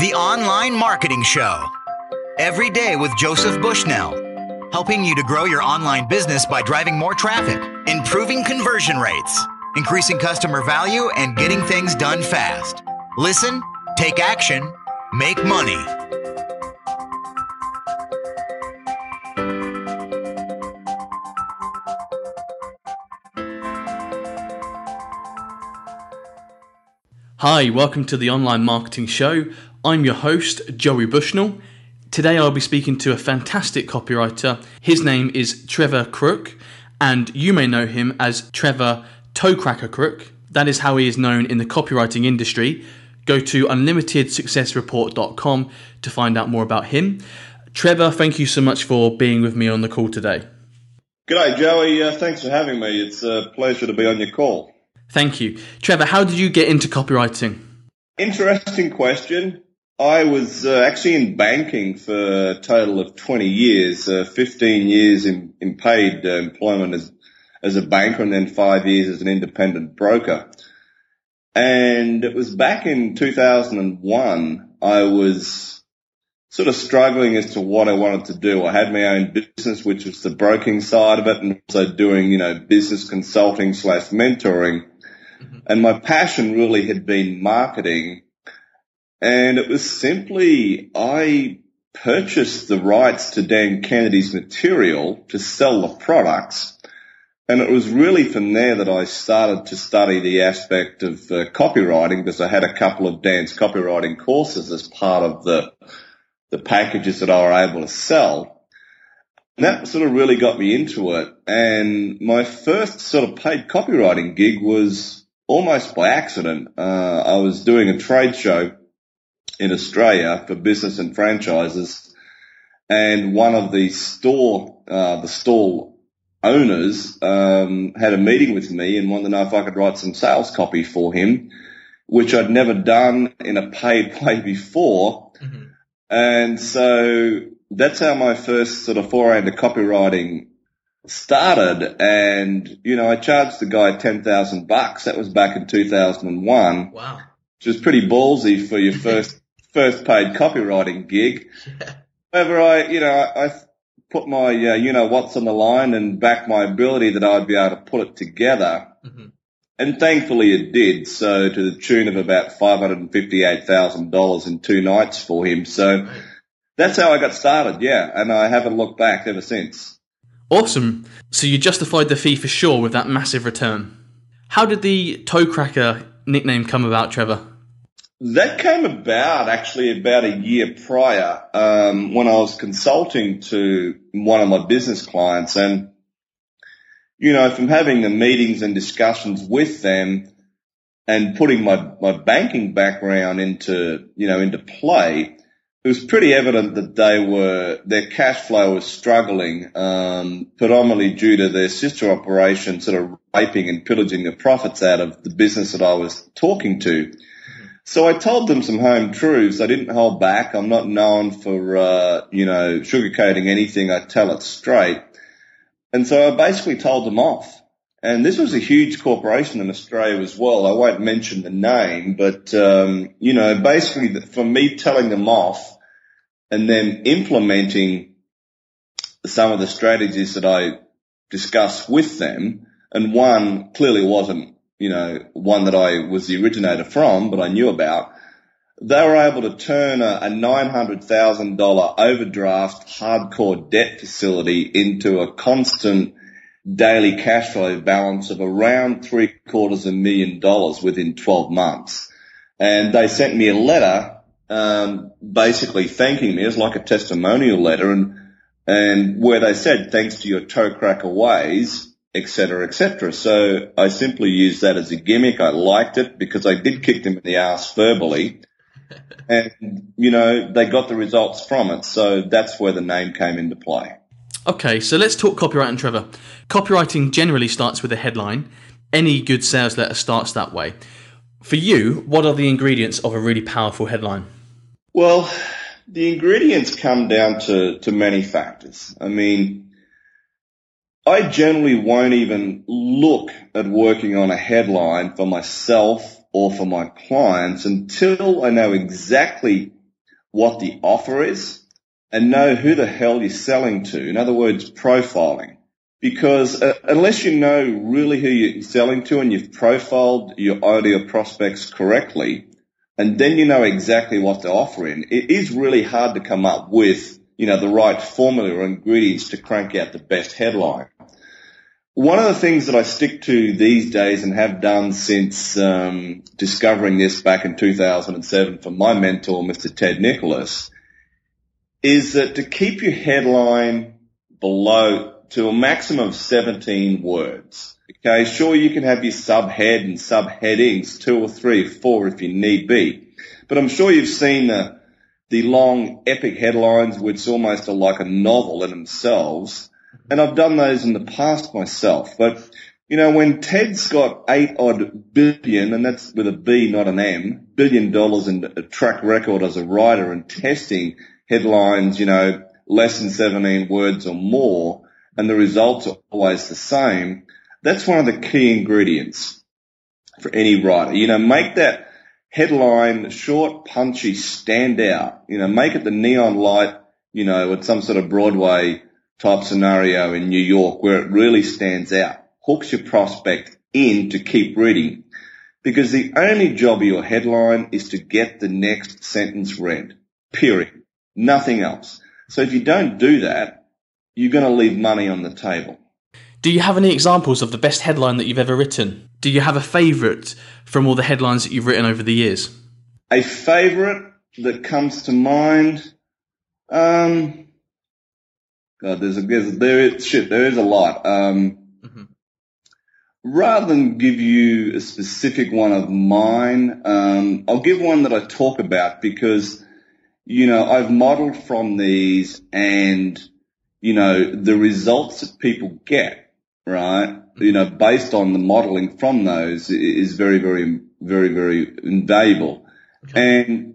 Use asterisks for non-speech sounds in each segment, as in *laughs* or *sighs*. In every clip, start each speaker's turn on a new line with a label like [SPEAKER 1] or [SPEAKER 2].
[SPEAKER 1] The Online Marketing Show. Every day with Joseph Bushnell, helping you to grow your online business by driving more traffic, improving conversion rates, increasing customer value, and getting things done fast. Listen, take action, make money.
[SPEAKER 2] Hi, welcome to the Online Marketing Show. I'm your host, Joey Bushnell. Today I'll be speaking to a fantastic copywriter. His name is Trevor Crook, and you may know him as Trevor Toecracker Crook. That is how he is known in the copywriting industry. Go to unlimitedsuccessreport.com to find out more about him. Trevor, thank you so much for being with me on the call today.
[SPEAKER 3] G'day, Joey. Uh, thanks for having me. It's a pleasure to be on your call.
[SPEAKER 2] Thank you. Trevor, how did you get into copywriting?
[SPEAKER 3] Interesting question. I was uh, actually in banking for a total of 20 years, uh, 15 years in, in paid uh, employment as, as a banker and then five years as an independent broker. And it was back in 2001, I was sort of struggling as to what I wanted to do. I had my own business, which was the broking side of it and also doing, you know, business consulting slash mentoring. And my passion really had been marketing. And it was simply, I purchased the rights to Dan Kennedy's material to sell the products. And it was really from there that I started to study the aspect of uh, copywriting because I had a couple of Dan's copywriting courses as part of the, the packages that I were able to sell. And that sort of really got me into it. And my first sort of paid copywriting gig was almost by accident, uh, I was doing a trade show in Australia for business and franchises, and one of the store, uh, the stall owners, um, had a meeting with me and wanted to know if I could write some sales copy for him, which I'd never done in a paid *laughs* way before. Mm-hmm. And so that's how my first sort of foray into copywriting started and, you know, I charged the guy 10,000 bucks. That was back in 2001.
[SPEAKER 2] Wow.
[SPEAKER 3] Which was pretty ballsy for your *laughs* first, first paid copywriting gig. Yeah. *laughs* However, I, you know, I, I put my, uh, you know, what's on the line and back my ability that I'd be able to put it together. Mm-hmm. And thankfully it did. So to the tune of about $558,000 in two nights for him. So that's how I got started. Yeah. And I haven't looked back ever since.
[SPEAKER 2] Awesome. So you justified the fee for sure with that massive return. How did the toe cracker nickname come about, Trevor?
[SPEAKER 3] That came about actually about a year prior um, when I was consulting to one of my business clients, and you know, from having the meetings and discussions with them, and putting my my banking background into you know into play, it was pretty evident that they were their cash flow was struggling, um, predominantly due to their sister operation sort of raping and pillaging the profits out of the business that I was talking to. So I told them some home truths. I didn't hold back. I'm not known for uh, you know sugarcoating anything. I tell it straight. And so I basically told them off. And this was a huge corporation in Australia as well. I won't mention the name, but um, you know, basically, for me telling them off and then implementing some of the strategies that I discussed with them. And one clearly wasn't, you know, one that I was the originator from, but I knew about. They were able to turn a, a $900,000 overdraft hardcore debt facility into a constant daily cash flow balance of around three quarters of a million dollars within 12 months. And they sent me a letter um, basically thanking me as like a testimonial letter and and where they said thanks to your toe cracker ways, etc., etc. So I simply used that as a gimmick. I liked it because I did kick them in the ass verbally, *laughs* and you know they got the results from it. So that's where the name came into play.
[SPEAKER 2] Okay, so let's talk copyright and Trevor. Copywriting generally starts with a headline. Any good sales letter starts that way. For you, what are the ingredients of a really powerful headline?
[SPEAKER 3] Well, the ingredients come down to, to many factors. I mean, I generally won't even look at working on a headline for myself or for my clients until I know exactly what the offer is and know who the hell you're selling to. In other words, profiling. Because uh, unless you know really who you're selling to and you've profiled your ideal prospects correctly, and then you know exactly what they're offering, it is really hard to come up with, you know, the right formula or ingredients to crank out the best headline. One of the things that I stick to these days and have done since um, discovering this back in 2007 from my mentor, Mr. Ted Nicholas, is that to keep your headline below to a maximum of 17 words. Okay, sure you can have your subhead and subheadings, two or three, four if you need be, but I'm sure you've seen the the long epic headlines which almost are like a novel in themselves and I've done those in the past myself. But, you know, when Ted's got eight odd billion, and that's with a B, not an M, billion dollars in a track record as a writer and testing headlines, you know, less than 17 words or more, and the results are always the same, that's one of the key ingredients for any writer. You know, make that headline short, punchy, stand out. You know, make it the neon light, you know, at some sort of Broadway type scenario in New York where it really stands out, hooks your prospect in to keep reading. Because the only job of your headline is to get the next sentence read. Period. Nothing else. So if you don't do that, you're going to leave money on the table.
[SPEAKER 2] Do you have any examples of the best headline that you've ever written? Do you have a favourite from all the headlines that you've written over the years?
[SPEAKER 3] A favourite that comes to mind, um, God, there's a there's, there is shit. There is a lot. Um, mm-hmm. Rather than give you a specific one of mine, um, I'll give one that I talk about because you know I've modelled from these, and you know the results that people get, right? You know, based on the modelling from those is very, very, very, very invaluable. Okay. And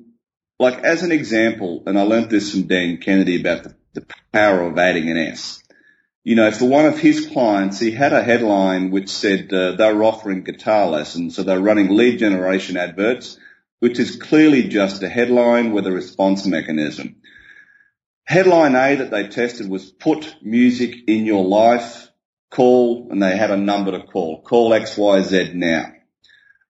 [SPEAKER 3] like as an example, and I learned this from Dan Kennedy about the the power of adding an S. You know, for one of his clients, he had a headline which said uh, they were offering guitar lessons, so they're running lead generation adverts, which is clearly just a headline with a response mechanism. Headline A that they tested was put music in your life, call, and they had a number to call. Call XYZ now.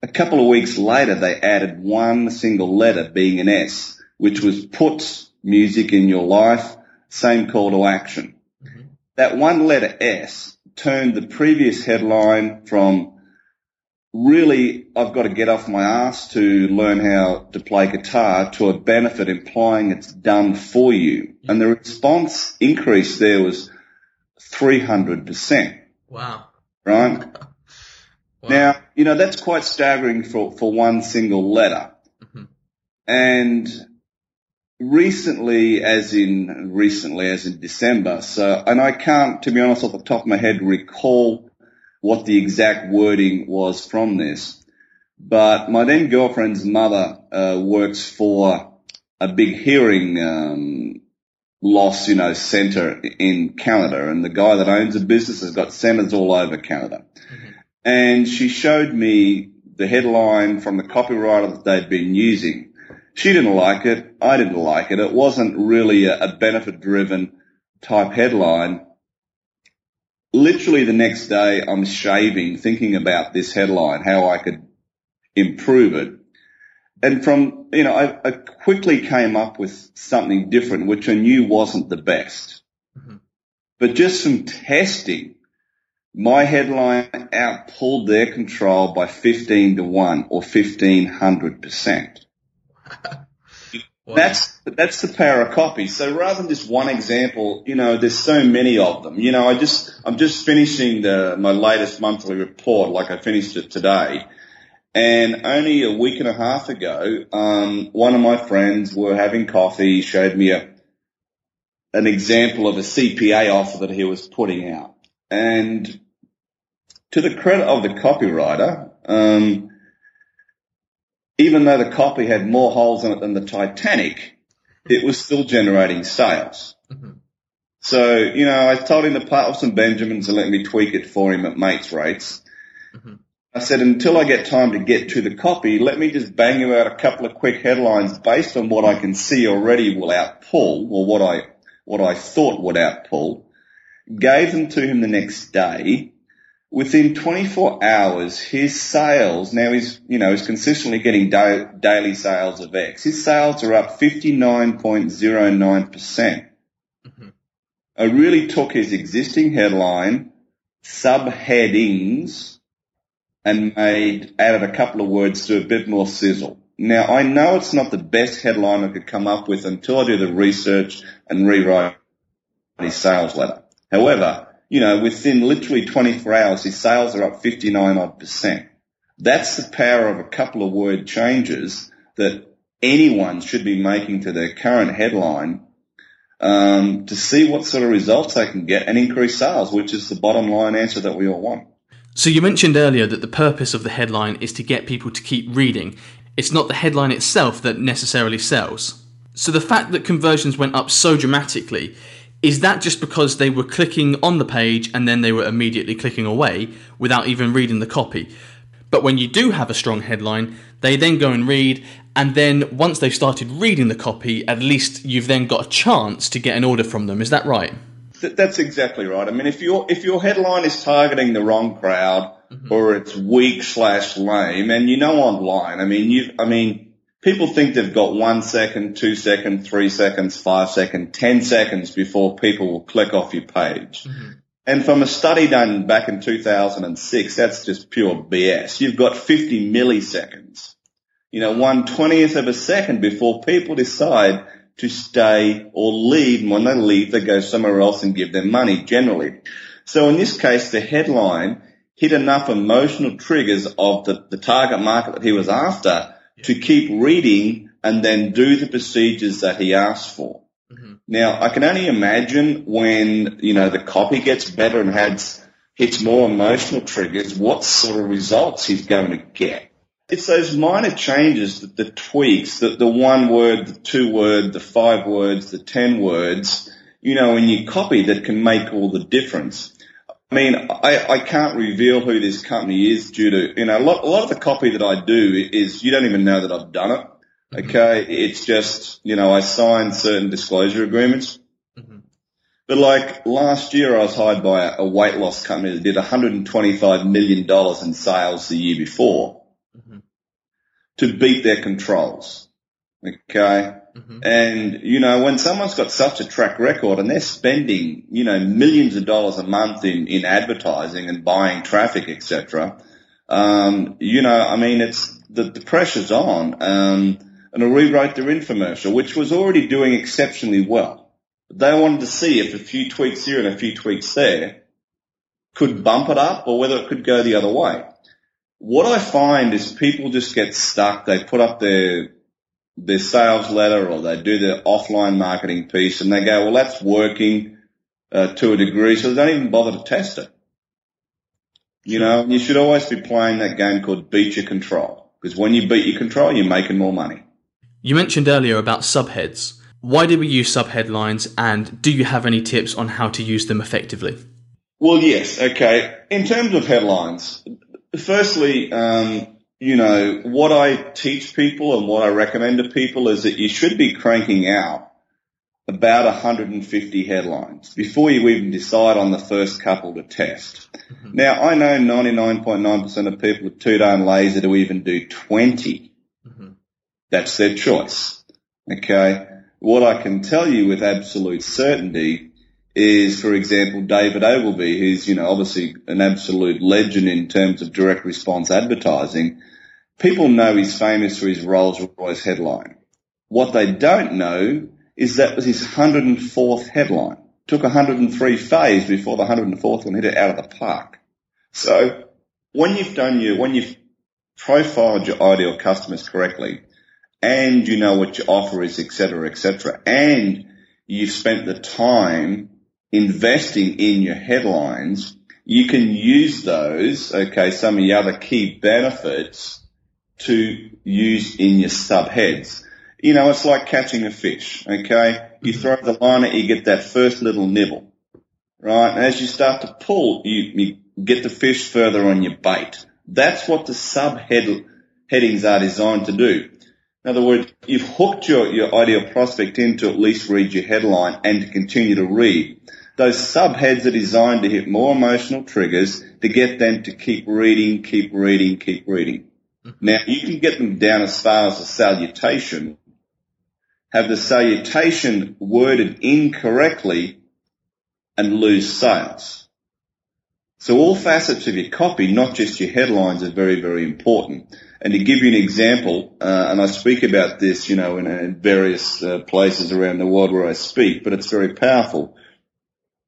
[SPEAKER 3] A couple of weeks later, they added one single letter being an S, which was put music in your life, same call to action. Mm-hmm. That one letter S turned the previous headline from really I've got to get off my ass to learn how to play guitar to a benefit implying it's done for you. And the response increase there was 300%.
[SPEAKER 2] Wow.
[SPEAKER 3] Right? *laughs* wow. Now, you know, that's quite staggering for, for one single letter. Mm-hmm. And recently, as in recently, as in December. So, and I can't, to be honest, off the top of my head, recall what the exact wording was from this. But my then girlfriend's mother uh, works for a big hearing um, loss, you know, center in Canada, and the guy that owns the business has got centers all over Canada. Mm-hmm. And she showed me the headline from the copywriter that they'd been using she didn't like it. I didn't like it. It wasn't really a, a benefit driven type headline. Literally the next day I'm shaving thinking about this headline, how I could improve it. And from, you know, I, I quickly came up with something different, which I knew wasn't the best. Mm-hmm. But just from testing, my headline out pulled their control by 15 to 1 or 1500%. That's that's the power of copy. So rather than just one example, you know, there's so many of them. You know, I just I'm just finishing the my latest monthly report, like I finished it today, and only a week and a half ago, um, one of my friends were having coffee, showed me a an example of a CPA offer that he was putting out, and to the credit of the copywriter, um, even though the copy had more holes in it than the Titanic, it was still generating sales. Mm-hmm. So, you know, I told him to part with some Benjamins and let me tweak it for him at mates rates. Mm-hmm. I said, until I get time to get to the copy, let me just bang you out a couple of quick headlines based on what I can see already will outpull, or what I, what I thought would outpull. Gave them to him the next day. Within 24 hours, his sales, now he's, you know, he's consistently getting da- daily sales of X. His sales are up 59.09%. percent mm-hmm. I really took his existing headline, subheadings, and made added a couple of words to a bit more sizzle. Now I know it's not the best headline I could come up with until I do the research and rewrite his sales letter. However, you know, within literally 24 hours, his sales are up 59 odd percent. That's the power of a couple of word changes that anyone should be making to their current headline um, to see what sort of results they can get and increase sales, which is the bottom line answer that we all want.
[SPEAKER 2] So you mentioned earlier that the purpose of the headline is to get people to keep reading. It's not the headline itself that necessarily sells. So the fact that conversions went up so dramatically, is that just because they were clicking on the page and then they were immediately clicking away without even reading the copy? But when you do have a strong headline, they then go and read, and then once they've started reading the copy, at least you've then got a chance to get an order from them. Is that right?
[SPEAKER 3] that's exactly right. I mean, if your if your headline is targeting the wrong crowd mm-hmm. or it's weak slash lame, and you know online, I mean, you, I mean, people think they've got one second, two second, three seconds, five second, ten seconds before people will click off your page. Mm-hmm. And from a study done back in 2006, that's just pure BS. You've got 50 milliseconds. You know, one twentieth of a second before people decide to stay or leave. And when they leave, they go somewhere else and give them money generally. So in this case, the headline hit enough emotional triggers of the, the target market that he was after to keep reading and then do the procedures that he asked for. Mm-hmm. Now, I can only imagine when, you know, the copy gets better and has, hits more emotional triggers, what sort of results he's going to get. It's those minor changes, the, the tweaks, the, the one word, the two word, the five words, the ten words, you know, in your copy that can make all the difference. I mean, I, I can't reveal who this company is due to, you know, a lot, a lot of the copy that I do is you don't even know that I've done it. Mm-hmm. Okay. It's just, you know, I sign certain disclosure agreements. Mm-hmm. But like last year I was hired by a, a weight loss company that did $125 million in sales the year before to beat their controls. Okay. Mm-hmm. And, you know, when someone's got such a track record and they're spending, you know, millions of dollars a month in, in advertising and buying traffic, etc., um, you know, I mean, it's, the, the pressure's on. Um, and I rewrote their infomercial, which was already doing exceptionally well. But they wanted to see if a few tweaks here and a few tweaks there could bump it up or whether it could go the other way what I find is people just get stuck. They put up their their sales letter or they do their offline marketing piece and they go, well, that's working uh, to a degree, so they don't even bother to test it. You know, you should always be playing that game called beat your control because when you beat your control, you're making more money.
[SPEAKER 2] You mentioned earlier about subheads. Why do we use subheadlines and do you have any tips on how to use them effectively?
[SPEAKER 3] Well, yes. Okay. In terms of headlines, Firstly, um, you know, what I teach people and what I recommend to people is that you should be cranking out about 150 headlines before you even decide on the first couple to test. Mm-hmm. Now, I know 99.9% of people are too darn lazy to even do 20. Mm-hmm. That's their choice. Okay. What I can tell you with absolute certainty is, for example, David Ogilvy, who's, you know, obviously an absolute legend in terms of direct response advertising. People know he's famous for his Rolls Royce headline. What they don't know is that was his 104th headline. Took 103 phase before the 104th one hit it out of the park. So when you've done your, when you've profiled your ideal customers correctly and you know what your offer is, et cetera, et cetera, and you've spent the time investing in your headlines, you can use those, okay, some of the other key benefits to use in your subheads. You know, it's like catching a fish, okay? You mm-hmm. throw the line at, you get that first little nibble, right? And as you start to pull, you, you get the fish further on your bait. That's what the subhead headings are designed to do. In other words, you've hooked your, your ideal prospect in to at least read your headline and to continue to read. Those subheads are designed to hit more emotional triggers to get them to keep reading, keep reading, keep reading. Mm-hmm. Now you can get them down as far as a salutation, have the salutation worded incorrectly and lose sales. So all facets of your copy, not just your headlines, are very, very important. And to give you an example, uh, and I speak about this, you know, in, in various uh, places around the world where I speak, but it's very powerful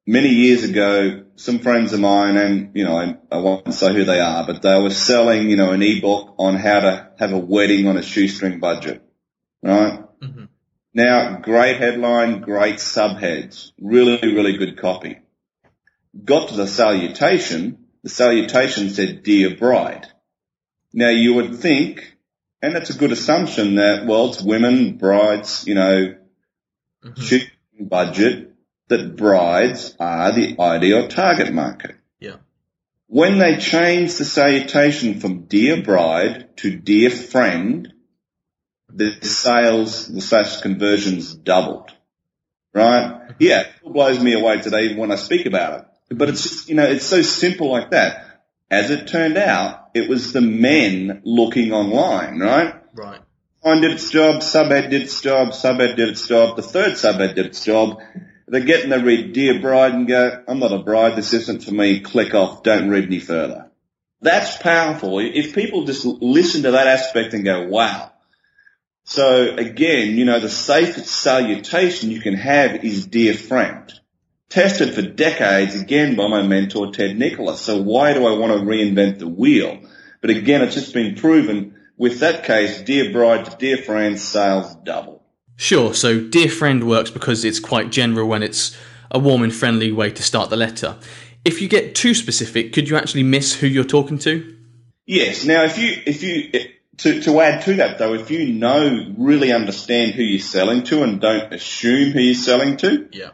[SPEAKER 3] many years ago, some friends of mine, and you know, I, I won't say who they are, but they were selling, you know, an ebook on how to have a wedding on a shoestring budget, right? Mm-hmm. Now, great headline, great subheads, really, really good copy. Got to the salutation, the salutation said, dear bride. Now you would think, and it's a good assumption that, well, it's women, brides, you know, mm-hmm. shoestring budget, that brides are the ideal target market.
[SPEAKER 2] Yeah.
[SPEAKER 3] When they changed the salutation from dear bride to dear friend, the sales, the sales conversions doubled. Right? Mm-hmm. Yeah, it blows me away today when I speak about it. But it's just, you know, it's so simple like that. As it turned out, it was the men looking online, right?
[SPEAKER 2] Right.
[SPEAKER 3] Line did its job, subhead did its job, subhead did its job, the third subhead did its job, they're getting to read Dear Bride and go, I'm not a bride, this isn't for me, click off, don't read any further. That's powerful. If people just listen to that aspect and go, wow. So again, you know, the safest salutation you can have is dear friend. Tested for decades again by my mentor Ted Nicholas. So why do I want to reinvent the wheel? But again, it's just been proven with that case, dear bride to dear friend, sales double.
[SPEAKER 2] Sure, so Dear Friend works because it's quite general when it's a warm and friendly way to start the letter. If you get too specific, could you actually miss who you're talking to?
[SPEAKER 3] Yes. Now, if you, if you, to, to add to that though, if you know, really understand who you're selling to and don't assume who you're selling to,
[SPEAKER 2] yeah.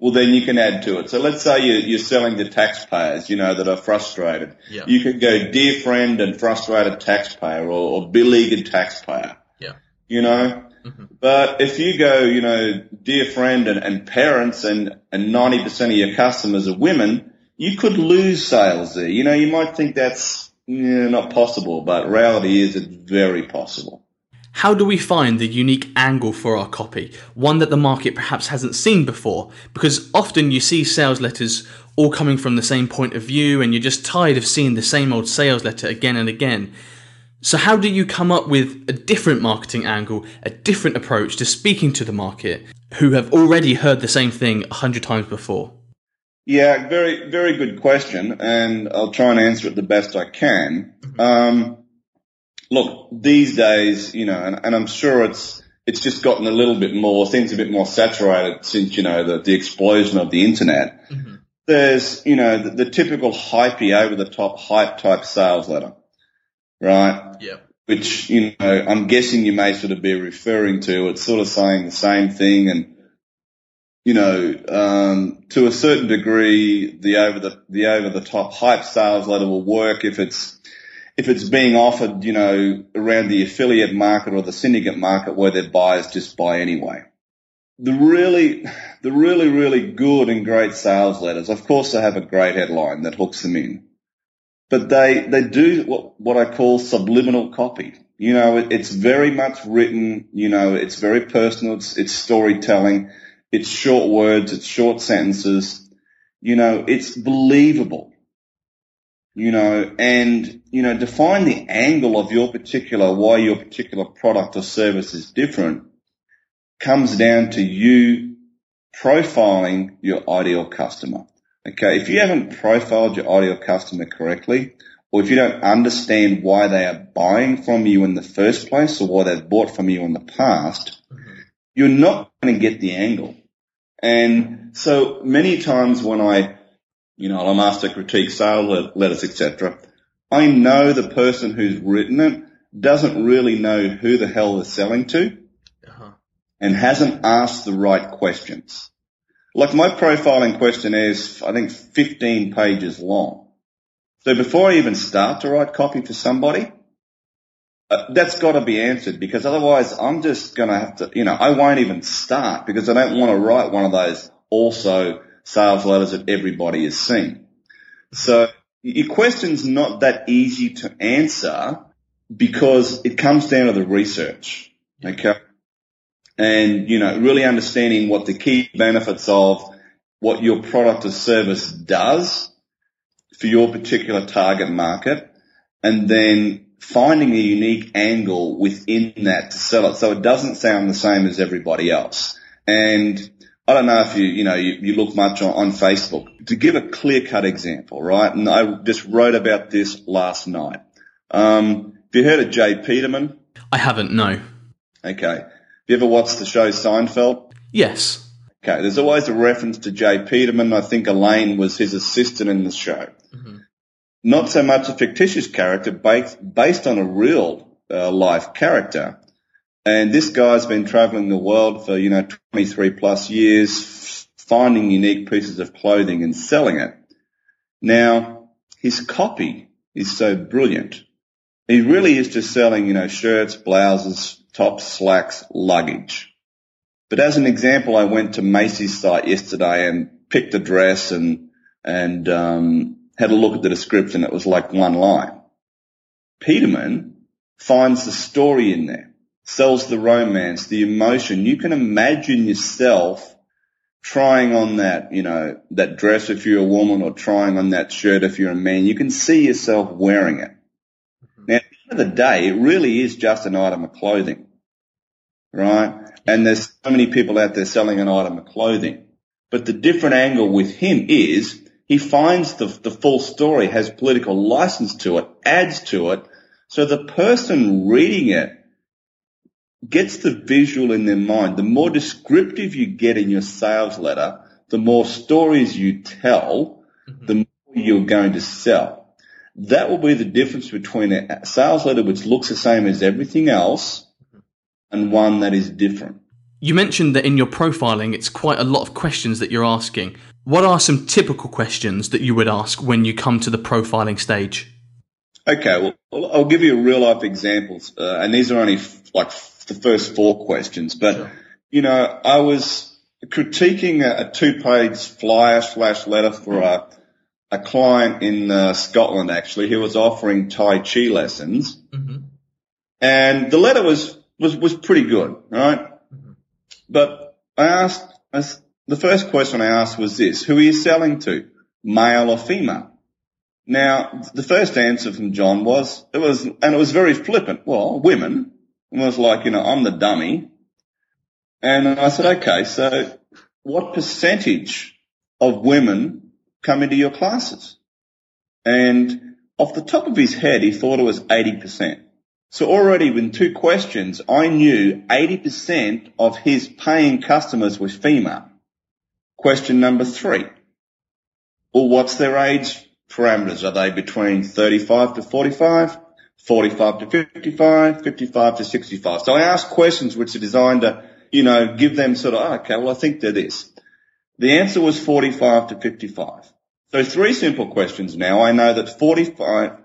[SPEAKER 3] well then you can add to it. So let's say you're, you're selling to taxpayers, you know, that are frustrated.
[SPEAKER 2] Yeah.
[SPEAKER 3] You could go dear friend and frustrated taxpayer or, or beleaguered taxpayer.
[SPEAKER 2] Yeah.
[SPEAKER 3] You know, Mm-hmm. But if you go, you know, dear friend and, and parents and, and 90% of your customers are women, you could lose sales there. You know, you might think that's yeah, not possible, but reality is it's very possible.
[SPEAKER 2] How do we find the unique angle for our copy? One that the market perhaps hasn't seen before? Because often you see sales letters all coming from the same point of view and you're just tired of seeing the same old sales letter again and again. So, how do you come up with a different marketing angle, a different approach to speaking to the market who have already heard the same thing a hundred times before?
[SPEAKER 3] Yeah, very, very good question, and I'll try and answer it the best I can. Mm-hmm. Um, look, these days, you know, and, and, I'm sure it's it's just gotten a little bit more, things a bit more saturated since you know the, the explosion of the internet. Mm-hmm. There's, you know, the, the typical hypey, over the top hype type sales letter right?
[SPEAKER 2] Yeah.
[SPEAKER 3] Which, you know, I'm guessing you may sort of be referring to. It's sort of saying the same thing and, you know, um, to a certain degree, the over the, the over the top hype sales letter will work if it's, if it's being offered, you know, around the affiliate market or the syndicate market where their buyers just buy anyway. The really, the really, really good and great sales letters, of course they have a great headline that hooks them in but they, they do what, what I call subliminal copy. You know, it, it's very much written, you know, it's very personal, it's, it's storytelling, it's short words, it's short sentences, you know, it's believable. You know, and, you know, define the angle of your particular, why your particular product or service is different comes down to you profiling your ideal customer. Okay, if you haven't profiled your ideal customer correctly, or if you don't understand why they are buying from you in the first place or why they've bought from you in the past, mm-hmm. you're not going to get the angle. And so many times when I, you know, I'm asked to critique sales letters, etc., I know the person who's written it doesn't really know who the hell they're selling to uh-huh. and hasn't asked the right questions. Like my profiling questionnaire is, I think, 15 pages long. So before I even start to write copy for somebody, uh, that's got to be answered because otherwise I'm just going to have to, you know, I won't even start because I don't want to write one of those also sales letters that everybody has seen. So your question's not that easy to answer because it comes down to the research. Okay. And, you know, really understanding what the key benefits of what your product or service does for your particular target market and then finding a unique angle within that to sell it so it doesn't sound the same as everybody else. And I don't know if you, you know, you, you look much on, on Facebook. To give a clear cut example, right? And I just wrote about this last night. Um, have you heard of J. Peterman?
[SPEAKER 2] I haven't, no.
[SPEAKER 3] Okay. You ever watched the show Seinfeld?
[SPEAKER 2] Yes.
[SPEAKER 3] Okay. There's always a reference to J. Peterman. I think Elaine was his assistant in the show. Mm-hmm. Not so much a fictitious character based, based on a real uh, life character. And this guy's been traveling the world for, you know, 23 plus years, finding unique pieces of clothing and selling it. Now, his copy is so brilliant. He really is just selling, you know, shirts, blouses, tops, slacks, luggage. But as an example, I went to Macy's site yesterday and picked a dress and, and, um, had a look at the description. It was like one line. Peterman finds the story in there sells the romance, the emotion. You can imagine yourself trying on that, you know, that dress if you're a woman or trying on that shirt if you're a man. You can see yourself wearing it. Mm-hmm. Now, at the end of the day, it really is just an item of clothing, right? And there's so many people out there selling an item of clothing. But the different angle with him is he finds the, the full story, has political license to it, adds to it. So the person reading it gets the visual in their mind. The more descriptive you get in your sales letter, the more stories you tell, mm-hmm. the more you're going to sell. That will be the difference between a sales letter which looks the same as everything else and one that is different.
[SPEAKER 2] You mentioned that in your profiling, it's quite a lot of questions that you're asking. What are some typical questions that you would ask when you come to the profiling stage?
[SPEAKER 3] Okay, well, I'll give you real life examples, uh, and these are only f- like the first four questions. But, sure. you know, I was critiquing a, a two-page flyer slash letter for a, a client in uh, Scotland, actually, who was offering Tai Chi lessons. Mm-hmm. And the letter was, was, was pretty good, right? Mm-hmm. But I asked, the first question I asked was this, who are you selling to? Male or female? Now, the first answer from John was, it was, and it was very flippant. Well, women. And I was like, you know, I'm the dummy. And I said, okay, so what percentage of women come into your classes? And off the top of his head, he thought it was 80%. So already in two questions, I knew 80% of his paying customers were female. Question number three. Well, what's their age parameters? Are they between 35 to 45? 45 to 55, 55 to 65. So I ask questions which are designed to, you know, give them sort of, oh, okay, well, I think they're this. The answer was 45 to 55. So three simple questions now. I know that 45,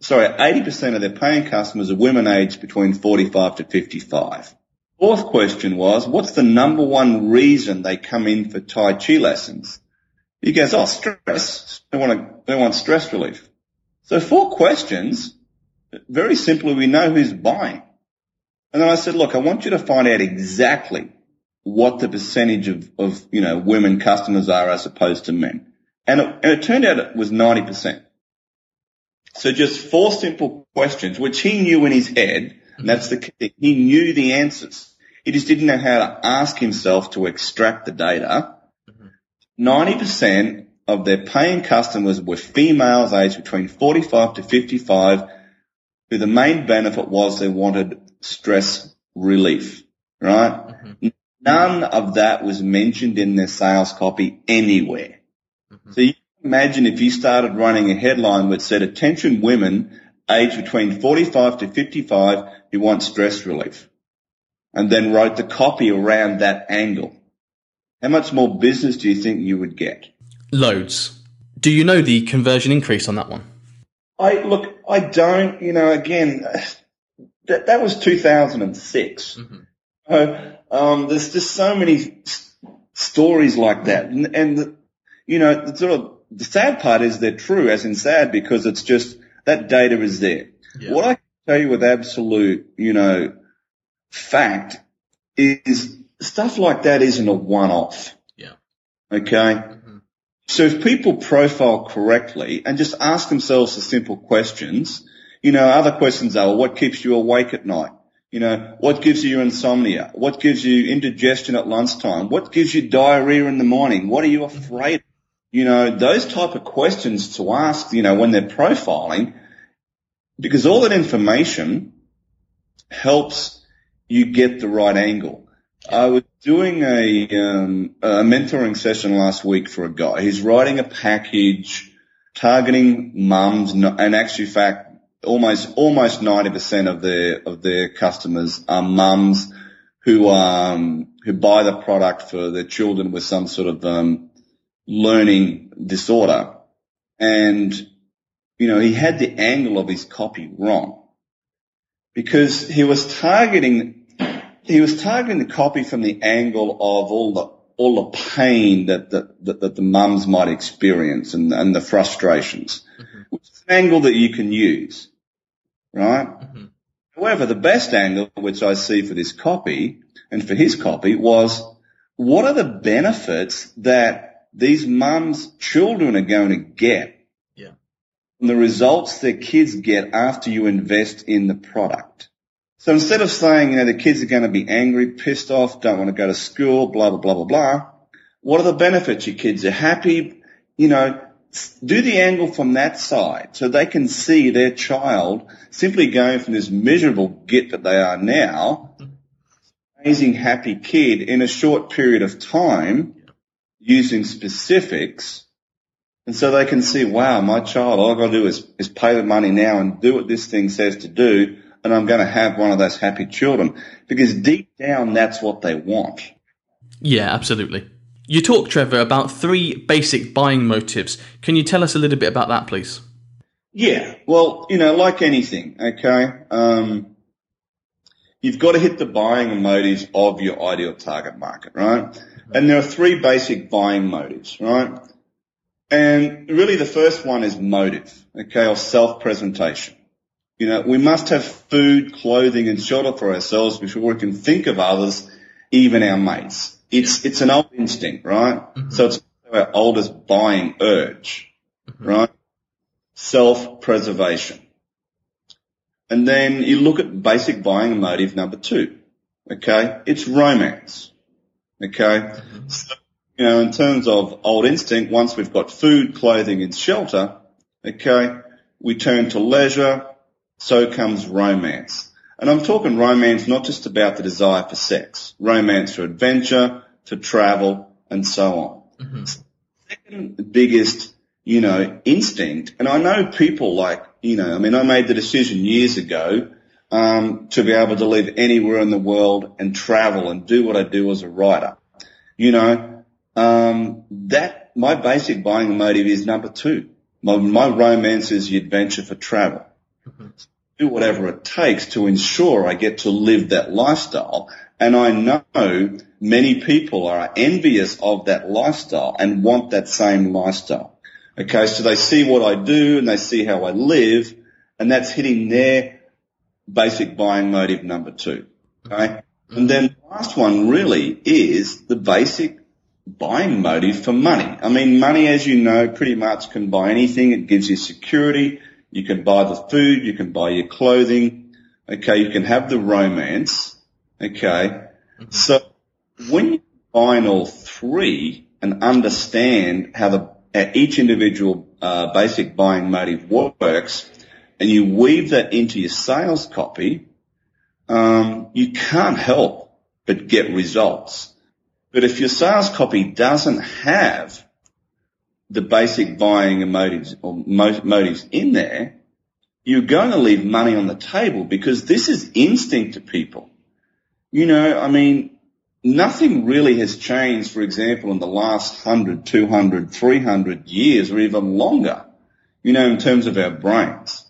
[SPEAKER 3] sorry, 80% of their paying customers are women aged between 45 to 55. Fourth question was, what's the number one reason they come in for Tai Chi lessons? He goes, oh, stress. They want to, they want stress relief. So four questions very simply, we know who's buying. And then I said, look, I want you to find out exactly what the percentage of, of you know, women customers are as opposed to men. And it, and it turned out it was 90%. So just four simple questions, which he knew in his head, and that's the key. He knew the answers. He just didn't know how to ask himself to extract the data. 90% of their paying customers were females aged between 45 to 55 who the main benefit was they wanted stress relief, right? Mm-hmm. None of that was mentioned in their sales copy anywhere. Mm-hmm. So you imagine if you started running a headline which said attention women aged between 45 to 55 who want stress relief and then wrote the copy around that angle. How much more business do you think you would get?
[SPEAKER 2] Loads. Do you know the conversion increase on that one?
[SPEAKER 3] I look, I don't, you know, again, *sighs* that, that was 2006. Mm-hmm. Uh, um, there's just so many s- stories like that. And, and the, you know, the sort of, the sad part is they're true, as in sad, because it's just, that data is there. Yeah. What I can tell you with absolute, you know, fact is stuff like that isn't a one-off.
[SPEAKER 2] Yeah.
[SPEAKER 3] Okay. Mm-hmm. So if people profile correctly and just ask themselves the simple questions, you know, other questions are, well, what keeps you awake at night? You know, what gives you insomnia? What gives you indigestion at lunchtime? What gives you diarrhea in the morning? What are you afraid of? You know, those type of questions to ask, you know, when they're profiling, because all that information helps you get the right angle. I was doing a, um, a mentoring session last week for a guy. He's writing a package targeting mums, and actually, fact, almost almost ninety percent of their of their customers are mums who um who buy the product for their children with some sort of um, learning disorder, and you know he had the angle of his copy wrong because he was targeting he was targeting the copy from the angle of all the all the pain that that, that, that the mums might experience and, and the frustrations, mm-hmm. which is an angle that you can use, right? Mm-hmm. However, the best angle which I see for this copy and for his copy was what are the benefits that these mums' children are going to get
[SPEAKER 2] yeah.
[SPEAKER 3] from the results their kids get after you invest in the product. So instead of saying, you know, the kids are going to be angry, pissed off, don't want to go to school, blah, blah, blah, blah, blah, what are the benefits? Your kids are happy, you know, do the angle from that side so they can see their child simply going from this miserable git that they are now, amazing happy kid in a short period of time using specifics. And so they can see, wow, my child, all I've got to do is, is pay the money now and do what this thing says to do and I'm going to have one of those happy children because deep down that's what they want.
[SPEAKER 2] Yeah, absolutely. You talk, Trevor, about three basic buying motives. Can you tell us a little bit about that, please?
[SPEAKER 3] Yeah, well, you know, like anything, okay, um, you've got to hit the buying motives of your ideal target market, right? And there are three basic buying motives, right? And really the first one is motive, okay, or self-preservation. You know, we must have food, clothing and shelter for ourselves before we can think of others, even our mates. It's, it's an old instinct, right? Mm-hmm. So it's our oldest buying urge, mm-hmm. right? Self-preservation. And then you look at basic buying motive number two. Okay. It's romance. Okay. Mm-hmm. So, you know, in terms of old instinct, once we've got food, clothing and shelter, okay, we turn to leisure, so comes romance. And I'm talking romance not just about the desire for sex, romance for adventure, for travel, and so on. Mm-hmm. Second biggest, you know, instinct, and I know people like, you know, I mean, I made the decision years ago um, to be able to live anywhere in the world and travel and do what I do as a writer. You know, um, that my basic buying motive is number two. My, my romance is the adventure for travel. Mm-hmm. Do whatever it takes to ensure I get to live that lifestyle. And I know many people are envious of that lifestyle and want that same lifestyle. Okay, so they see what I do and they see how I live and that's hitting their basic buying motive number two. Okay. And then the last one really is the basic buying motive for money. I mean, money, as you know, pretty much can buy anything. It gives you security. You can buy the food, you can buy your clothing, okay, you can have the romance, okay. Mm-hmm. So when you combine all three and understand how the how each individual uh, basic buying motive works, and you weave that into your sales copy, um, you can't help but get results. But if your sales copy doesn't have the basic buying motives or motives in there, you're going to leave money on the table because this is instinct to people. You know, I mean, nothing really has changed, for example, in the last 100, 200, 300 years or even longer. you know, in terms of our brains.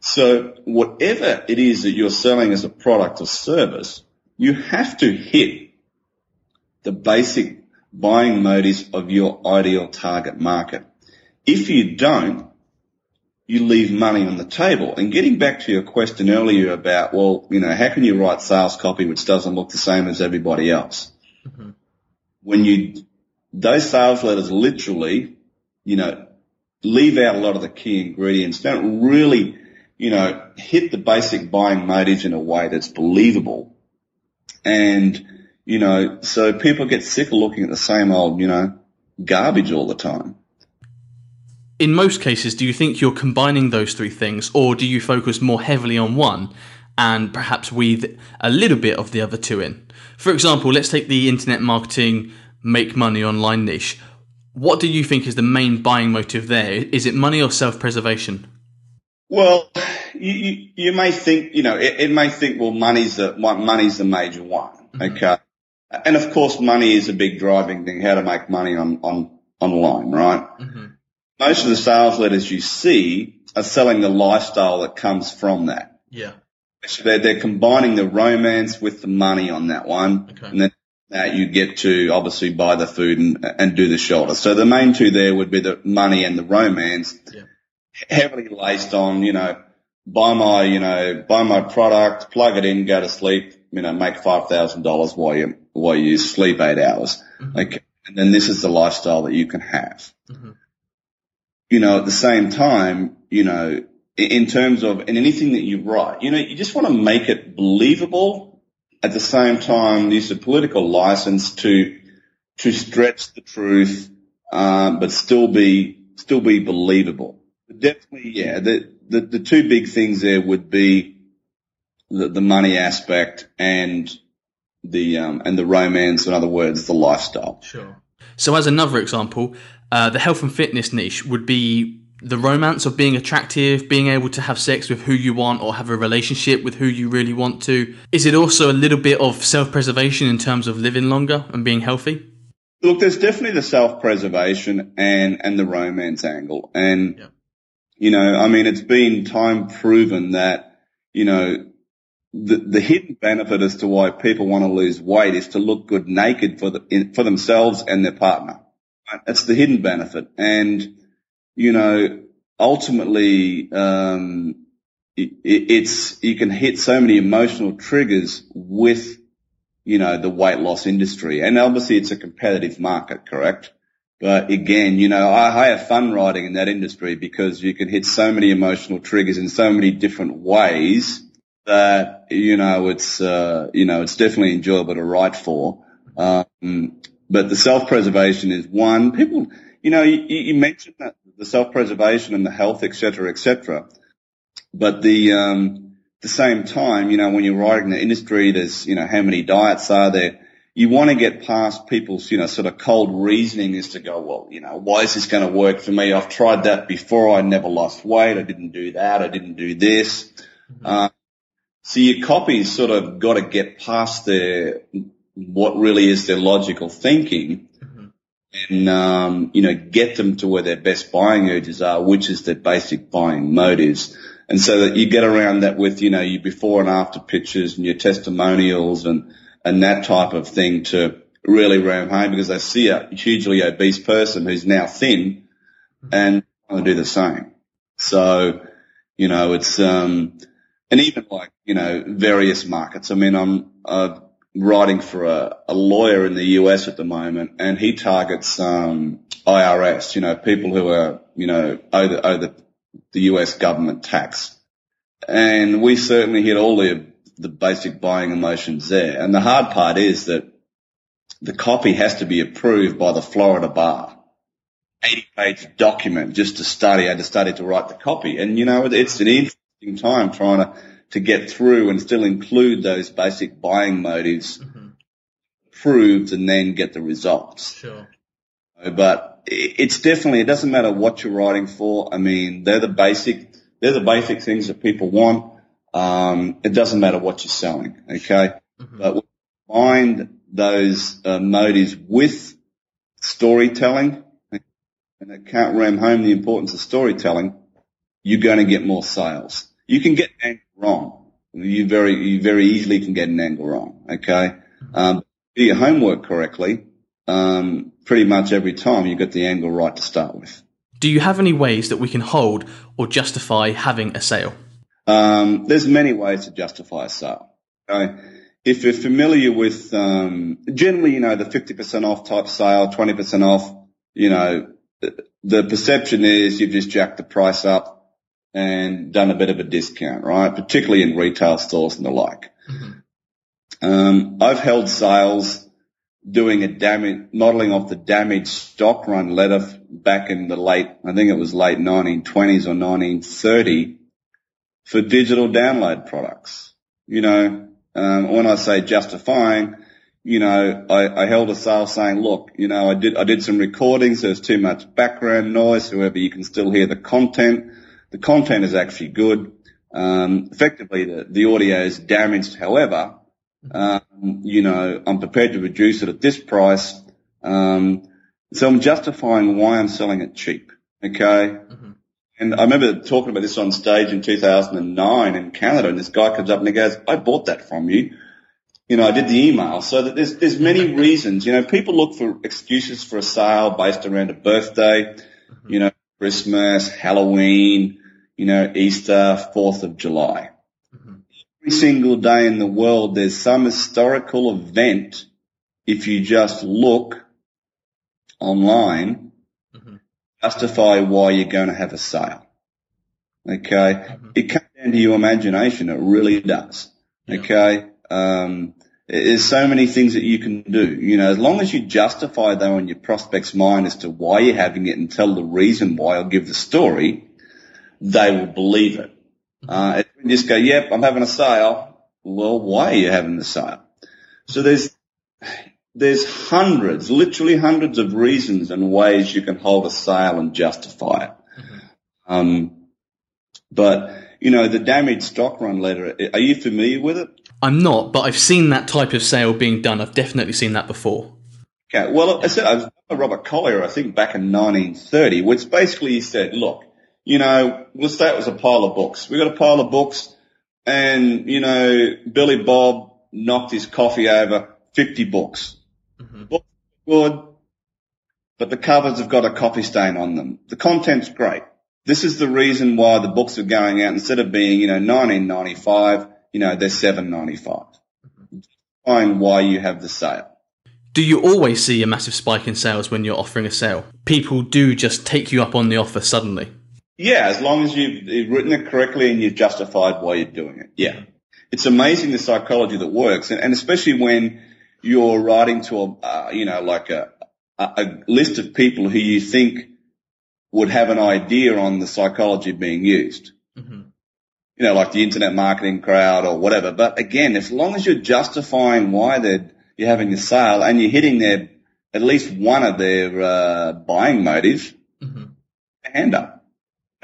[SPEAKER 3] So whatever it is that you're selling as a product or service, you have to hit the basic buying motives of your ideal target market. If you don't, you leave money on the table. And getting back to your question earlier about, well, you know, how can you write sales copy which doesn't look the same as everybody else? Mm-hmm. When you, those sales letters literally, you know, leave out a lot of the key ingredients, don't really, you know, hit the basic buying motives in a way that's believable. And, you know, so people get sick of looking at the same old, you know, garbage all the time
[SPEAKER 2] in most cases, do you think you're combining those three things, or do you focus more heavily on one and perhaps weave a little bit of the other two in? For example, let's take the internet marketing make money online niche. What do you think is the main buying motive there? Is it money or self preservation?
[SPEAKER 3] Well, you, you, may think, you know, it, it, may think, well, money's the, money's the major one. Mm-hmm. Okay. And of course, money is a big driving thing, how to make money on, on, online, right? Mm-hmm most of the sales letters you see are selling the lifestyle that comes from that.
[SPEAKER 2] Yeah.
[SPEAKER 3] So they're, they're combining the romance with the money on that one. Okay. And then that you get to obviously buy the food and, and do the shoulder. So the main two there would be the money and the romance. Yeah. Heavily laced on, you know, buy my, you know, buy my product, plug it in, go to sleep, you know, make $5,000 while you, while you sleep eight hours. Mm-hmm. Okay. And then this is the lifestyle that you can have. Mm-hmm you know, at the same time, you know, in terms of, in anything that you write, you know, you just want to make it believable at the same time use a political license to, to stretch the truth, um, but still be, still be believable. But definitely, yeah, the, the, the two big things there would be the, the money aspect and the, um, and the romance, in other words, the lifestyle.
[SPEAKER 2] Sure. So as another example, uh, the health and fitness niche would be the romance of being attractive, being able to have sex with who you want or have a relationship with who you really want to. Is it also a little bit of self preservation in terms of living longer and being healthy?
[SPEAKER 3] Look, there's definitely the self preservation and, and the romance angle. And, yeah. you know, I mean, it's been time proven that, you know, the, the hidden benefit as to why people want to lose weight is to look good naked for the, for themselves and their partner. It's the hidden benefit. And, you know, ultimately, um, it, it's, you can hit so many emotional triggers with, you know, the weight loss industry. And obviously it's a competitive market, correct? But again, you know, I, I have fun writing in that industry because you can hit so many emotional triggers in so many different ways that, you know, it's, uh, you know, it's definitely enjoyable to write for. Um, but the self-preservation is one. People, you know, you, you mentioned that the self-preservation and the health, et cetera, et cetera. But the, um, the same time, you know, when you're writing the industry, there's, you know, how many diets are there? You want to get past people's, you know, sort of cold reasoning is to go, well, you know, why is this going to work for me? I've tried that before. I never lost weight. I didn't do that. I didn't do this. Mm-hmm. Uh, so your copy's sort of got to get past their what really is their logical thinking mm-hmm. and, um, you know, get them to where their best buying urges are, which is their basic buying motives. And so that you get around that with, you know, your before and after pictures and your testimonials and, and that type of thing to really ram home because they see a hugely obese person who's now thin and want to do the same. So, you know, it's, um, and even like, you know, various markets. I mean, I'm, I've writing for a, a lawyer in the US at the moment, and he targets um, IRS, you know, people who are, you know, owe the, owe the, the US government tax. And we certainly hit all the, the basic buying emotions there. And the hard part is that the copy has to be approved by the Florida bar. 80 page document just to study, I had to study to write the copy. And you know, it's an interesting time trying to to get through and still include those basic buying motives mm-hmm. proved and then get the results.
[SPEAKER 2] Sure.
[SPEAKER 3] But it's definitely, it doesn't matter what you're writing for. I mean, they're the basic, they're the basic things that people want. Um, it doesn't matter what you're selling. Okay. Mm-hmm. But find those uh, motives with storytelling and I can't ram home the importance of storytelling you're going to get more sales. You can get an angle wrong. You very, you very easily can get an angle wrong. Okay. Um, do your homework correctly. Um, pretty much every time you get the angle right to start with.
[SPEAKER 2] Do you have any ways that we can hold or justify having a sale?
[SPEAKER 3] Um, there's many ways to justify a sale. Okay? If you're familiar with, um, generally, you know, the 50% off type sale, 20% off, you know, the perception is you've just jacked the price up and done a bit of a discount, right? Particularly in retail stores and the like. Mm-hmm. Um, I've held sales doing a damage, modeling off the damaged stock run letter back in the late, I think it was late 1920s or 1930 for digital download products. You know, um, when I say justifying, you know, I, I held a sale saying, look, you know, I did, I did some recordings. There's too much background noise. However, you can still hear the content. The content is actually good. Um, effectively the, the audio is damaged. However, um, you know, I'm prepared to reduce it at this price. Um, so I'm justifying why I'm selling it cheap. Okay. Mm-hmm. And I remember talking about this on stage in 2009 in Canada and this guy comes up and he goes, I bought that from you. You know, I did the email so that there's, there's many reasons, you know, people look for excuses for a sale based around a birthday, mm-hmm. you know, Christmas, Halloween, you know, Easter, 4th of July. Mm-hmm. Every single day in the world, there's some historical event. If you just look online, mm-hmm. justify why you're going to have a sale. Okay. Mm-hmm. It comes down to your imagination. It really does. Yeah. Okay. Um, there's so many things that you can do. You know, as long as you justify though in your prospect's mind as to why you're having it and tell the reason why or give the story, they will believe it. Uh, if you just go, yep, I'm having a sale. Well, why are you having the sale? So there's, there's hundreds, literally hundreds of reasons and ways you can hold a sale and justify it. Mm-hmm. Um, but you know, the damaged stock run letter, are you familiar with it?
[SPEAKER 2] I'm not, but I've seen that type of sale being done. I've definitely seen that before.
[SPEAKER 3] Okay. Well, I said, I was Robert Collier, I think back in 1930, which basically he said, look, you know, we'll say it was a pile of books. We got a pile of books and, you know, Billy Bob knocked his coffee over 50 books. Mm-hmm. Books good, but the covers have got a coffee stain on them. The content's great. This is the reason why the books are going out instead of being, you know, 1995, you know, they're 795. Mm-hmm. Find why you have the sale.
[SPEAKER 2] Do you always see a massive spike in sales when you're offering a sale? People do just take you up on the offer suddenly.
[SPEAKER 3] Yeah, as long as you've written it correctly and you've justified why you're doing it. Yeah. It's amazing the psychology that works. And, and especially when you're writing to a, uh, you know, like a, a, a list of people who you think would have an idea on the psychology being used. Mm-hmm. You know, like the internet marketing crowd or whatever. But again, as long as you're justifying why they're, you're having a sale and you're hitting their, at least one of their, uh, buying motives, mm-hmm. hand up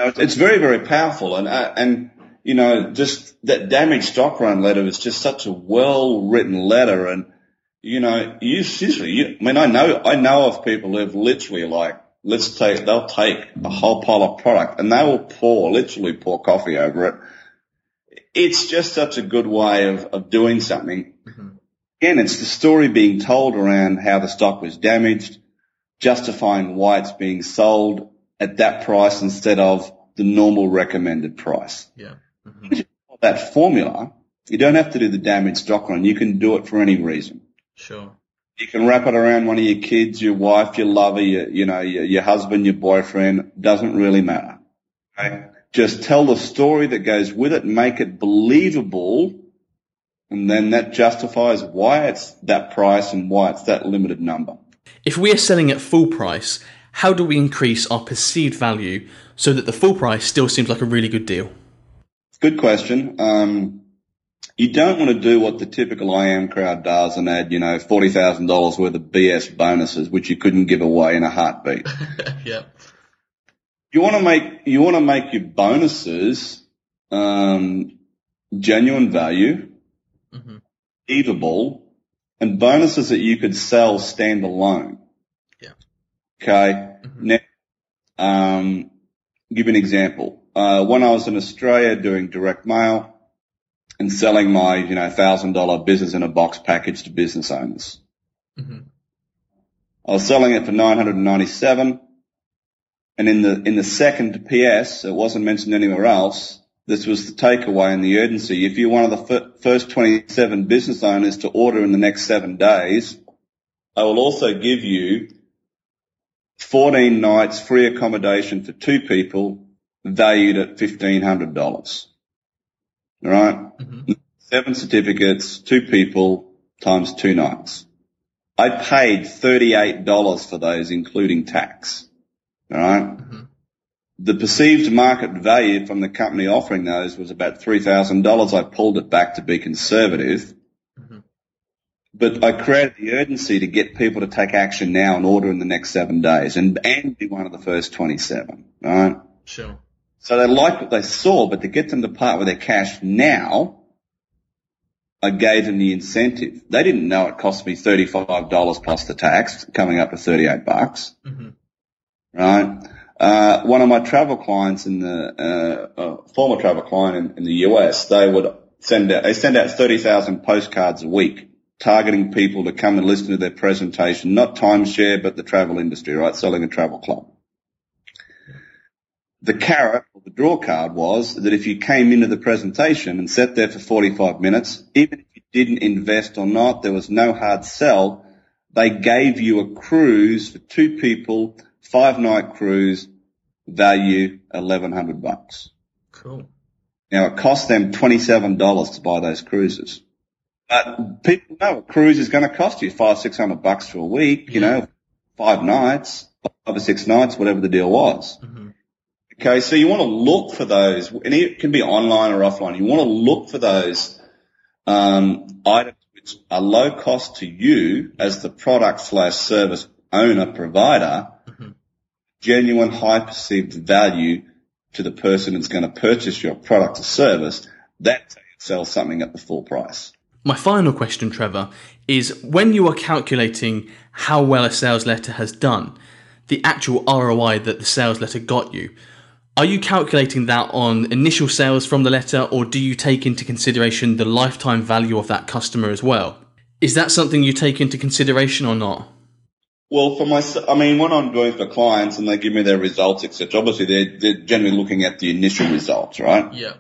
[SPEAKER 3] it's very, very powerful. And, uh, and, you know, just that damaged stock run letter is just such a well written letter. And, you know, you seriously, you, I mean, I know, I know of people who've literally like, let's take, they'll take a whole pile of product and they will pour, literally pour coffee over it. It's just such a good way of, of doing something. Mm-hmm. Again, it's the story being told around how the stock was damaged, justifying why it's being sold, at that price instead of the normal recommended price.
[SPEAKER 2] Yeah.
[SPEAKER 3] Mm-hmm. That formula, you don't have to do the damage stock run. You can do it for any reason.
[SPEAKER 2] Sure.
[SPEAKER 3] You can wrap it around one of your kids, your wife, your lover, your, you know, your, your husband, your boyfriend. Doesn't really matter. Okay? Just tell the story that goes with it, make it believable, and then that justifies why it's that price and why it's that limited number.
[SPEAKER 2] If we are selling at full price, how do we increase our perceived value so that the full price still seems like a really good deal?
[SPEAKER 3] Good question. Um, you don't want to do what the typical IM crowd does and add, you know, $40,000 worth of BS bonuses, which you couldn't give away in a heartbeat. *laughs*
[SPEAKER 2] yeah.
[SPEAKER 3] You want to make, you want to make your bonuses, um, genuine value, mm-hmm. achievable, and bonuses that you could sell standalone. Okay. Mm-hmm. Now, um, give an example. uh, when I was in Australia doing direct mail and selling my, you know, thousand dollar business in a box package to business owners.
[SPEAKER 2] Mhm.
[SPEAKER 3] I was selling it for 997 and in the, in the second PS, it wasn't mentioned anywhere else. This was the takeaway and the urgency. If you're one of the fir- first 27 business owners to order in the next seven days, I will also give you 14 nights free accommodation for two people valued at $1,500. All right?
[SPEAKER 2] Mhm.
[SPEAKER 3] Seven certificates, two people times two nights. I paid $38 for those, including tax. All right?
[SPEAKER 2] Mhm.
[SPEAKER 3] The perceived market value from the company offering those was about $3,000. I pulled it back to be conservative. But I created the urgency to get people to take action now and order in the next seven days and, and be one of the first 27. All right?
[SPEAKER 2] Sure.
[SPEAKER 3] So they liked what they saw, but to get them to part with their cash now, I gave them the incentive. They didn't know it cost me $35 plus the tax, coming up to 38 bucks,
[SPEAKER 2] Mhm.
[SPEAKER 3] right? Uh, one of my travel clients in the, uh, uh, former travel client in, in the US, they would send out, they send out 30,000 postcards a week targeting people to come and listen to their presentation, not timeshare, but the travel industry, right? Selling a travel club. The carrot or the draw card was that if you came into the presentation and sat there for 45 minutes, even if you didn't invest or not, there was no hard sell. They gave you a cruise for two people, five night cruise, value 1100 bucks.
[SPEAKER 2] Cool.
[SPEAKER 3] Now it cost them $27 to buy those cruises. But people know a cruise is going to cost you five, six hundred bucks for a week, you know, five nights, five or six nights, whatever the deal was.
[SPEAKER 2] Mhm.
[SPEAKER 3] Okay, so you want to look for those, and it can be online or offline. You want to look for those um, items which are low cost to you as the product slash service owner provider,
[SPEAKER 2] Mhm.
[SPEAKER 3] genuine high perceived value to the person that's going to purchase your product or service. That's how you sell something at the full price.
[SPEAKER 2] My final question, Trevor, is when you are calculating how well a sales letter has done, the actual ROI that the sales letter got you, are you calculating that on initial sales from the letter or do you take into consideration the lifetime value of that customer as well? Is that something you take into consideration or not?
[SPEAKER 3] Well, for my, I mean, when I'm doing for clients and they give me their results, etc., obviously they're, they're generally looking at the initial results, right?
[SPEAKER 2] Yeah.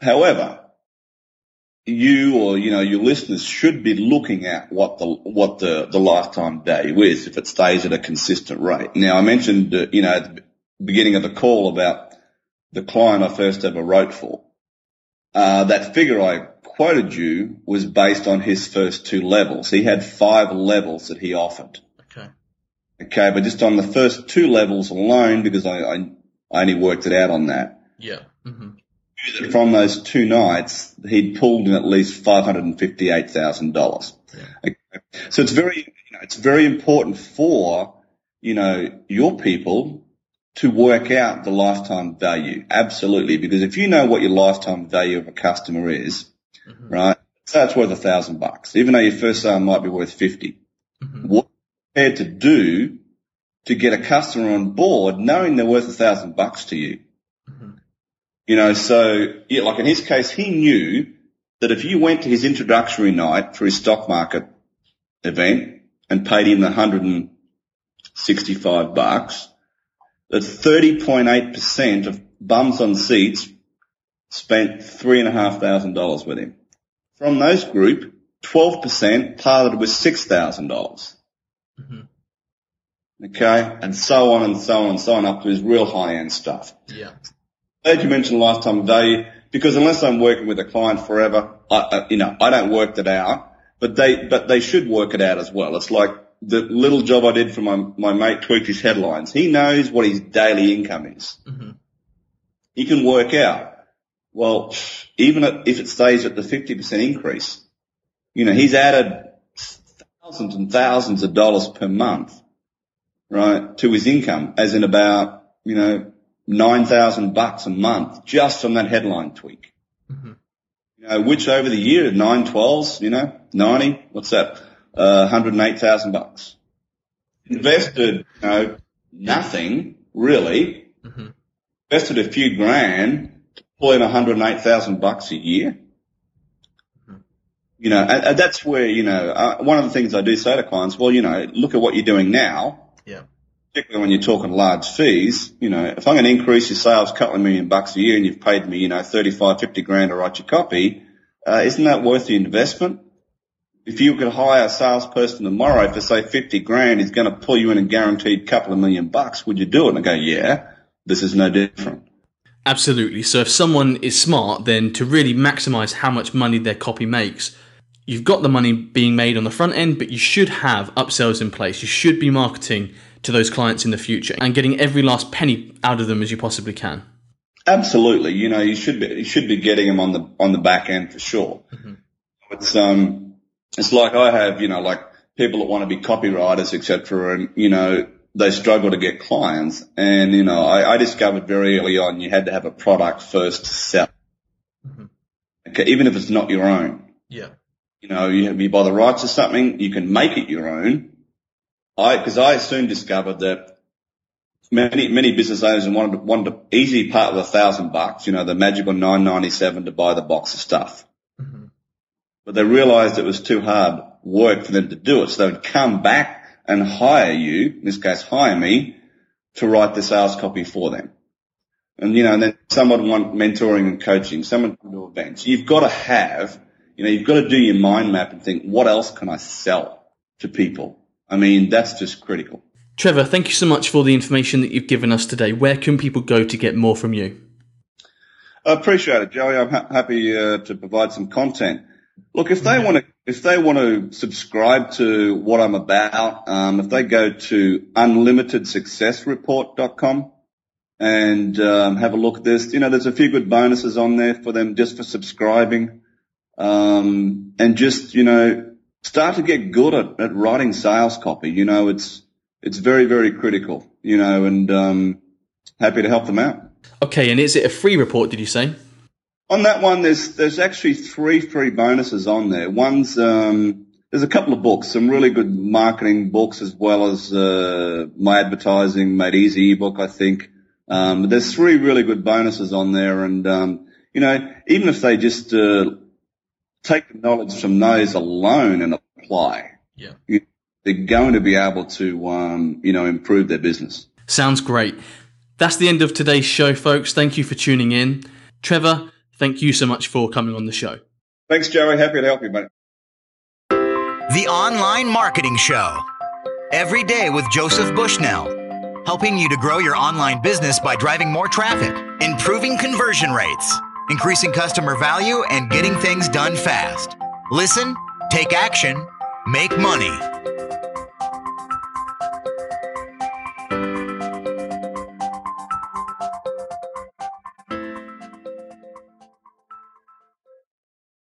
[SPEAKER 3] However, you or, you know, your listeners should be looking at what the, what the, the lifetime value is if it stays at a consistent rate. Now, I mentioned, uh, you know, at the beginning of the call about the client I first ever wrote for. Uh, that figure I quoted you was based on his first two levels. He had five levels that he offered.
[SPEAKER 2] Okay.
[SPEAKER 3] Okay, but just on the first two levels alone, because I, I, I only worked it out on that,
[SPEAKER 2] Yeah. Hmm
[SPEAKER 3] from those two nights, he'd pulled in at least five hundred and fifty-eight thousand dollars.
[SPEAKER 2] Yeah.
[SPEAKER 3] So it's very, you know, it's very important for you know your people to work out the lifetime value. Absolutely, because if you know what your lifetime value of a customer is,
[SPEAKER 2] Mhm.
[SPEAKER 3] right? So it's worth a thousand bucks, even though your first sale might be worth fifty.
[SPEAKER 2] Mhm.
[SPEAKER 3] What prepared to do to get a customer on board, knowing they're worth a thousand bucks to you? You know, so yeah, like in his case, he knew that if you went to his introductory night for his stock market event and paid him the 165 bucks, that 30.8% of bums on seats spent three and a half thousand dollars with him. From those group, 12% parted with $6,000.
[SPEAKER 2] Mhm.
[SPEAKER 3] Okay. And so on and so on and so on up to his real high end stuff.
[SPEAKER 2] Yeah.
[SPEAKER 3] Glad you mentioned last lifetime value because unless I'm working with a client forever, I, I, you know, I don't work that out, but they, but they should work it out as well. It's like the little job I did for my, my mate tweaked his headlines. He knows what his daily income is.
[SPEAKER 2] Mhm.
[SPEAKER 3] He can work out, well, even if it stays at the 50% increase, you know, he's added thousands and thousands of dollars per month, right, to his income, as in about, you know, 9,000 bucks a month just from that headline tweak.
[SPEAKER 2] Mhm.
[SPEAKER 3] You know, which over the year, nine twelves, you know, 90, what's that? Uh, 108,000 bucks. Invested, you know, nothing really,
[SPEAKER 2] Mhm.
[SPEAKER 3] invested a few grand to pull in 108,000 bucks a year. You know, and, and that's where, you know, uh, one of the things I do say to clients, well, you know, look at what you're doing now.
[SPEAKER 2] Yeah.
[SPEAKER 3] Particularly when you're talking large fees, you know, if I'm going to increase your sales a couple of million bucks a year and you've paid me, you know, 35, 50 grand to write your copy, uh, isn't that worth the investment? If you could hire a salesperson tomorrow for say 50 grand, he's going to pull you in a guaranteed couple of million bucks. Would you do it? And I go, yeah, this is no different.
[SPEAKER 2] Absolutely. So if someone is smart, then to really maximize how much money their copy makes, you've got the money being made on the front end, but you should have upsells in place. You should be marketing to those clients in the future and getting every last penny out of them as you possibly can.
[SPEAKER 3] Absolutely. You know, you should be, you should be getting them on the, on the back end for sure. Mm-hmm. It's, um, it's like I have, you know, like people that want to be copywriters, etc. And, you know, they struggle to get clients. And, you know, I, I discovered very early on you had to have a product first to sell. Mm-hmm. Okay, even if it's not your own.
[SPEAKER 2] Yeah.
[SPEAKER 3] You know, you, you buy the rights to something, you can make it your own. I, cause I soon discovered that many, many business owners wanted, wanted the easy part of a thousand bucks, you know, the magical 997 to buy the box of stuff. Mm-hmm. But they realized it was too hard work for them to do it. So they would come back and hire you, in this case hire me, to write the sales copy for them. And you know, and then someone want mentoring and coaching, someone to do events. You've got to have, you know, you've got to do your mind map and think, what else can I sell to people? I mean, that's just critical.
[SPEAKER 2] Trevor, thank you so much for the information that you've given us today. Where can people go to get more from you?
[SPEAKER 3] I appreciate it, Joey. I'm ha- happy uh, to provide some content. Look, if they want to, if they want to subscribe to what I'm about, um, if they go to unlimitedsuccessreport.com and um, have a look at this, you know, there's a few good bonuses on there for them just for subscribing, um, and just you know, start to get good at, at writing sales copy. You know, it's it's very very critical. You know, and um, happy to help them out.
[SPEAKER 2] Okay, and is it a free report? Did you say?
[SPEAKER 3] On that one, there's there's actually three free bonuses on there. One's um, there's a couple of books, some really good marketing books, as well as uh, my advertising made easy ebook. I think um, there's three really good bonuses on there, and um, you know, even if they just uh, take the knowledge from those alone and apply,
[SPEAKER 2] yeah,
[SPEAKER 3] they're going to be able to um, you know improve their business.
[SPEAKER 2] Sounds great. That's the end of today's show, folks. Thank you for tuning in, Trevor. Thank you so much for coming on the show.
[SPEAKER 3] Thanks, Joey. Happy to help you, mate.
[SPEAKER 1] The Online Marketing Show. Every day with Joseph Bushnell, helping you to grow your online business by driving more traffic, improving conversion rates, increasing customer value, and getting things done fast. Listen, take action, make money.